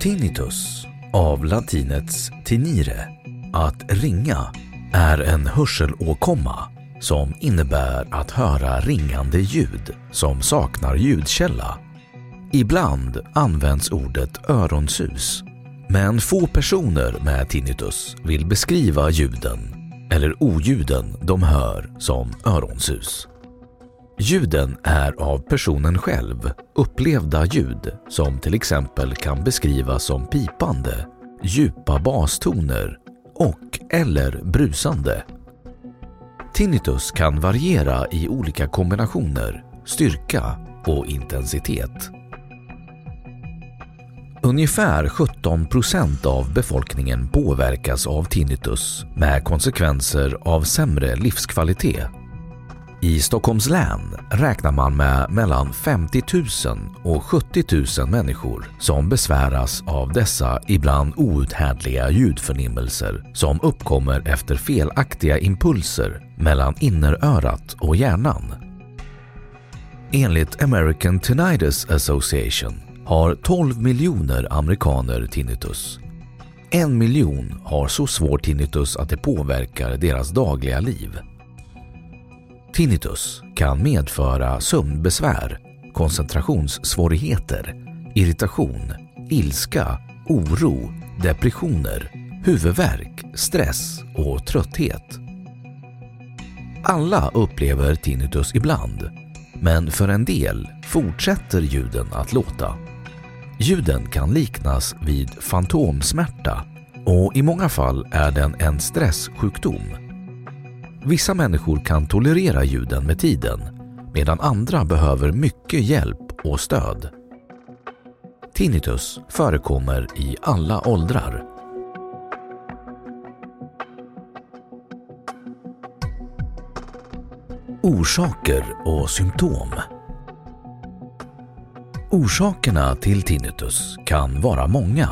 Tinnitus, av latinets tinire, att ringa, är en hörselåkomma som innebär att höra ringande ljud som saknar ljudkälla. Ibland används ordet öronsus, men få personer med tinnitus vill beskriva ljuden eller oljuden de hör som öronsus. Ljuden är av personen själv upplevda ljud som till exempel kan beskrivas som pipande, djupa bastoner och eller brusande. Tinnitus kan variera i olika kombinationer, styrka och intensitet. Ungefär 17 procent av befolkningen påverkas av tinnitus med konsekvenser av sämre livskvalitet i Stockholms län räknar man med mellan 50 000 och 70 000 människor som besväras av dessa ibland outhärdliga ljudförnimmelser som uppkommer efter felaktiga impulser mellan innerörat och hjärnan. Enligt American Tinnitus Association har 12 miljoner amerikaner tinnitus. En miljon har så svår tinnitus att det påverkar deras dagliga liv. Tinnitus kan medföra sömnbesvär, koncentrationssvårigheter, irritation, ilska, oro, depressioner, huvudvärk, stress och trötthet. Alla upplever tinnitus ibland, men för en del fortsätter ljuden att låta. Ljuden kan liknas vid fantomsmärta och i många fall är den en stresssjukdom Vissa människor kan tolerera ljuden med tiden medan andra behöver mycket hjälp och stöd. Tinnitus förekommer i alla åldrar. Orsaker och symptom Orsakerna till tinnitus kan vara många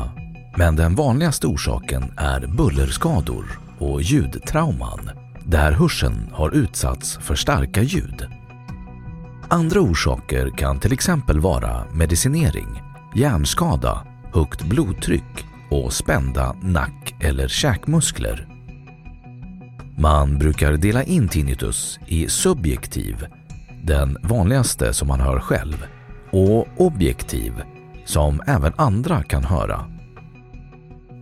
men den vanligaste orsaken är bullerskador och ljudtrauman där hörseln har utsatts för starka ljud. Andra orsaker kan till exempel vara medicinering, hjärnskada, högt blodtryck och spända nack eller käkmuskler. Man brukar dela in tinnitus i subjektiv, den vanligaste som man hör själv, och objektiv, som även andra kan höra.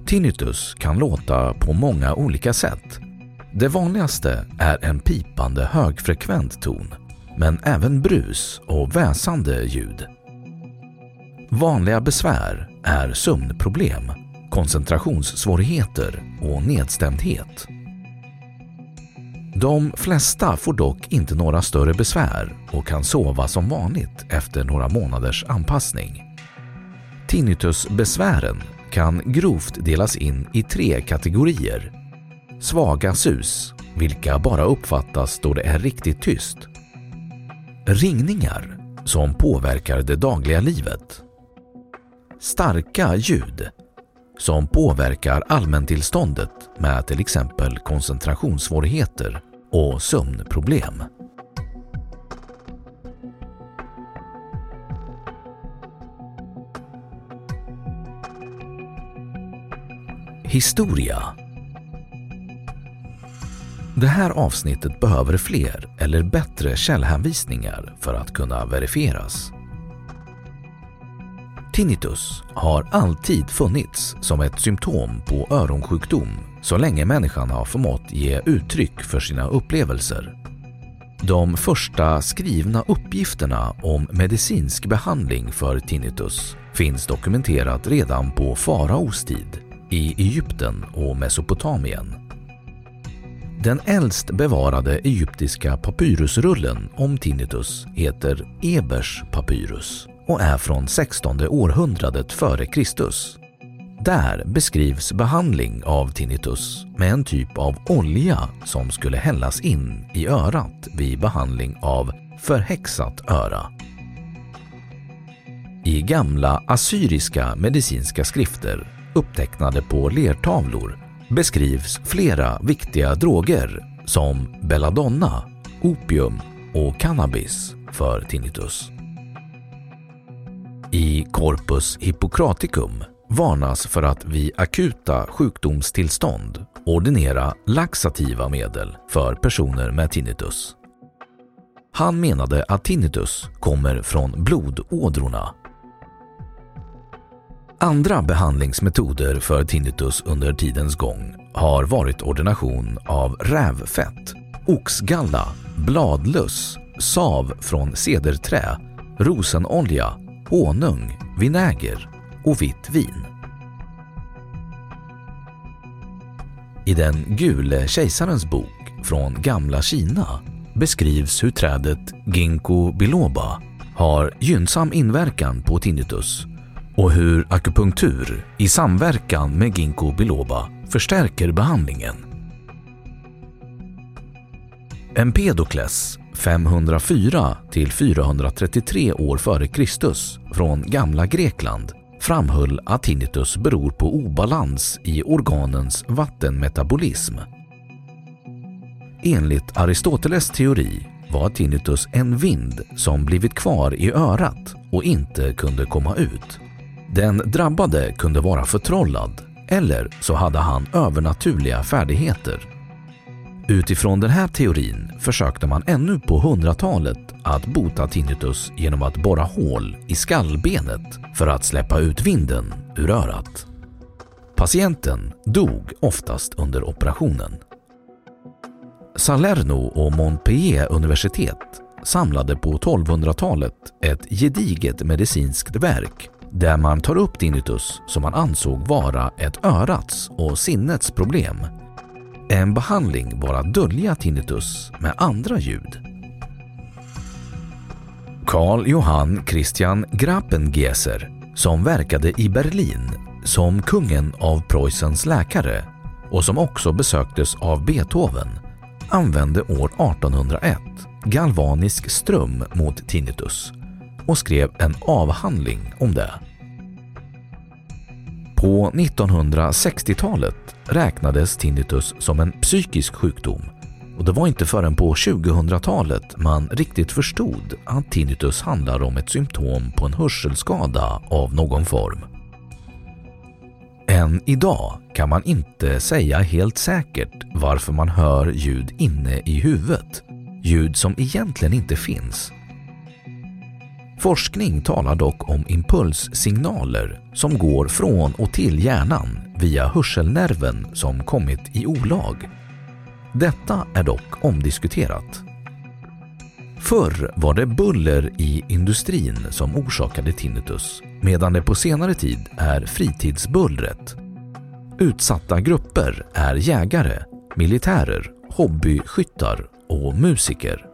Tinnitus kan låta på många olika sätt det vanligaste är en pipande högfrekvent ton, men även brus och väsande ljud. Vanliga besvär är sömnproblem, koncentrationssvårigheter och nedstämdhet. De flesta får dock inte några större besvär och kan sova som vanligt efter några månaders anpassning. Tinnitusbesvären kan grovt delas in i tre kategorier. Svaga sus, vilka bara uppfattas då det är riktigt tyst. Ringningar, som påverkar det dagliga livet. Starka ljud, som påverkar allmäntillståndet med till exempel koncentrationssvårigheter och sömnproblem. Historia det här avsnittet behöver fler eller bättre källhänvisningar för att kunna verifieras. Tinnitus har alltid funnits som ett symptom på öronsjukdom så länge människan har förmått ge uttryck för sina upplevelser. De första skrivna uppgifterna om medicinsk behandling för tinnitus finns dokumenterat redan på faraos tid i Egypten och Mesopotamien. Den äldst bevarade egyptiska papyrusrullen om tinnitus heter Ebers papyrus och är från 16 århundradet före Kristus. Där beskrivs behandling av tinnitus med en typ av olja som skulle hällas in i örat vid behandling av förhäxat öra. I gamla assyriska medicinska skrifter upptecknade på lertavlor beskrivs flera viktiga droger som belladonna, opium och cannabis för tinnitus. I Corpus Hippocraticum varnas för att vid akuta sjukdomstillstånd ordinera laxativa medel för personer med tinnitus. Han menade att tinnitus kommer från blodådrorna. Andra behandlingsmetoder för tinnitus under tidens gång har varit ordination av rävfett, oxgalla, bladlöss, sav från cederträ, rosenolja, honung, vinäger och vitt vin. I den gule kejsarens bok från gamla Kina beskrivs hur trädet ginkgo biloba har gynnsam inverkan på tinnitus och hur akupunktur i samverkan med ginkgo biloba förstärker behandlingen. Empedokles 504 till 433 år före Kristus från gamla Grekland framhöll att tinnitus beror på obalans i organens vattenmetabolism. Enligt Aristoteles teori var tinnitus en vind som blivit kvar i örat och inte kunde komma ut. Den drabbade kunde vara förtrollad eller så hade han övernaturliga färdigheter. Utifrån den här teorin försökte man ännu på 100-talet att bota tinnitus genom att borra hål i skallbenet för att släppa ut vinden ur örat. Patienten dog oftast under operationen. Salerno och Montpellier universitet samlade på 1200-talet ett gediget medicinskt verk där man tar upp tinnitus som man ansåg vara ett örats och sinnets problem. En behandling var att dölja tinnitus med andra ljud. Karl Johann Christian Grappengeser som verkade i Berlin som kungen av Preussens läkare och som också besöktes av Beethoven använde år 1801 galvanisk ström mot tinnitus och skrev en avhandling om det. På 1960-talet räknades tinnitus som en psykisk sjukdom och det var inte förrän på 2000-talet man riktigt förstod att tinnitus handlar om ett symptom på en hörselskada av någon form. Än idag kan man inte säga helt säkert varför man hör ljud inne i huvudet, ljud som egentligen inte finns. Forskning talar dock om impulssignaler som går från och till hjärnan via hörselnerven som kommit i olag Detta är dock omdiskuterat. Förr var det buller i industrin som orsakade tinnitus medan det på senare tid är fritidsbullret. Utsatta grupper är jägare, militärer, hobbyskyttar och musiker.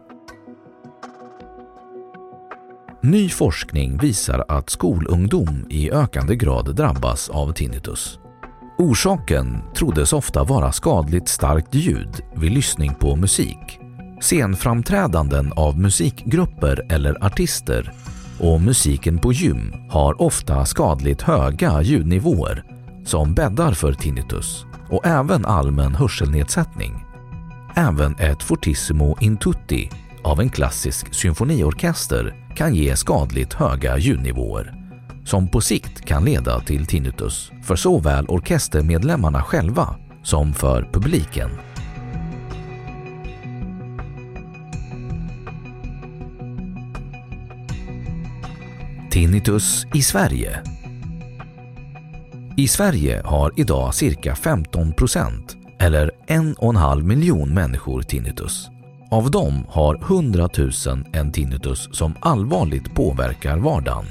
Ny forskning visar att skolungdom i ökande grad drabbas av tinnitus. Orsaken troddes ofta vara skadligt starkt ljud vid lyssning på musik, scenframträdanden av musikgrupper eller artister och musiken på gym har ofta skadligt höga ljudnivåer som bäddar för tinnitus och även allmän hörselnedsättning. Även ett fortissimo intutti av en klassisk symfoniorkester kan ge skadligt höga ljudnivåer som på sikt kan leda till tinnitus för såväl orkestermedlemmarna själva som för publiken. Tinnitus i Sverige I Sverige har idag cirka 15 procent eller en och en halv miljon människor tinnitus. Av dem har 100 000 en tinnitus som allvarligt påverkar vardagen.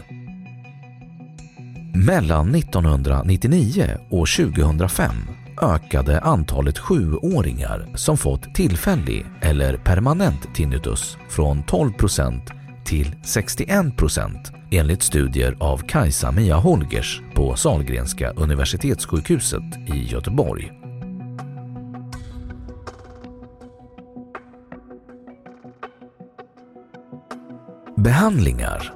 Mellan 1999 och 2005 ökade antalet sjuåringar som fått tillfällig eller permanent tinnitus från 12 procent till 61 procent enligt studier av Kajsa-Mia Holgers på Salgrenska universitetssjukhuset i Göteborg. Behandlingar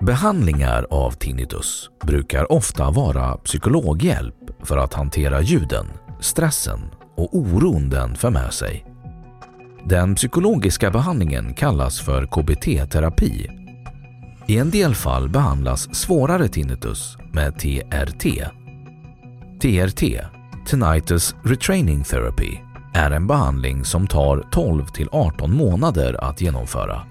Behandlingar av tinnitus brukar ofta vara psykologhjälp för att hantera ljuden, stressen och oron den för med sig. Den psykologiska behandlingen kallas för KBT-terapi. I en del fall behandlas svårare tinnitus med TRT. TRT, Tinnitus Retraining Therapy, är en behandling som tar 12 till 18 månader att genomföra.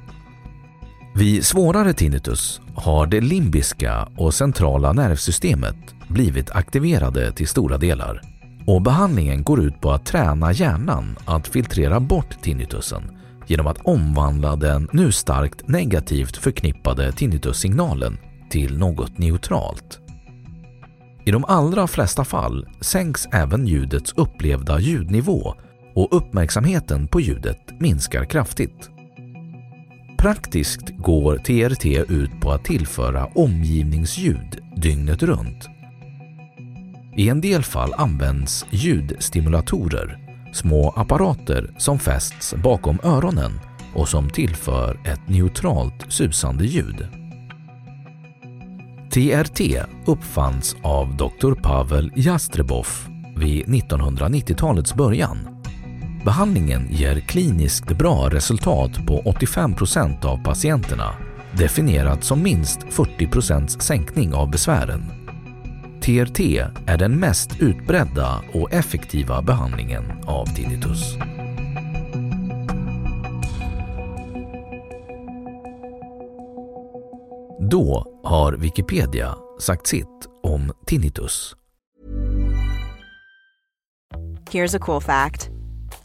Vid svårare tinnitus har det limbiska och centrala nervsystemet blivit aktiverade till stora delar och behandlingen går ut på att träna hjärnan att filtrera bort tinnitusen genom att omvandla den nu starkt negativt förknippade tinnitussignalen till något neutralt. I de allra flesta fall sänks även ljudets upplevda ljudnivå och uppmärksamheten på ljudet minskar kraftigt. Praktiskt går TRT ut på att tillföra omgivningsljud dygnet runt. I en del fall används ljudstimulatorer, små apparater som fästs bakom öronen och som tillför ett neutralt susande ljud. TRT uppfanns av Dr. Pavel Jastrebov vid 1990-talets början Behandlingen ger kliniskt bra resultat på 85 procent av patienterna, definierat som minst 40 procents sänkning av besvären. TRT är den mest utbredda och effektiva behandlingen av tinnitus. Då har Wikipedia sagt sitt om tinnitus. Here's a cool fact.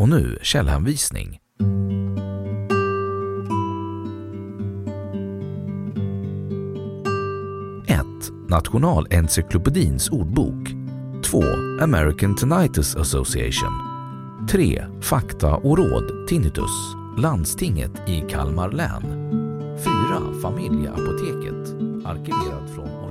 Och nu källhänvisning. 1. Nationalencyklopedins ordbok 2. American Tinnitus Association 3. Fakta och råd Tinnitus Landstinget i Kalmar län 4. Familjeapoteket Arkiverat från originalet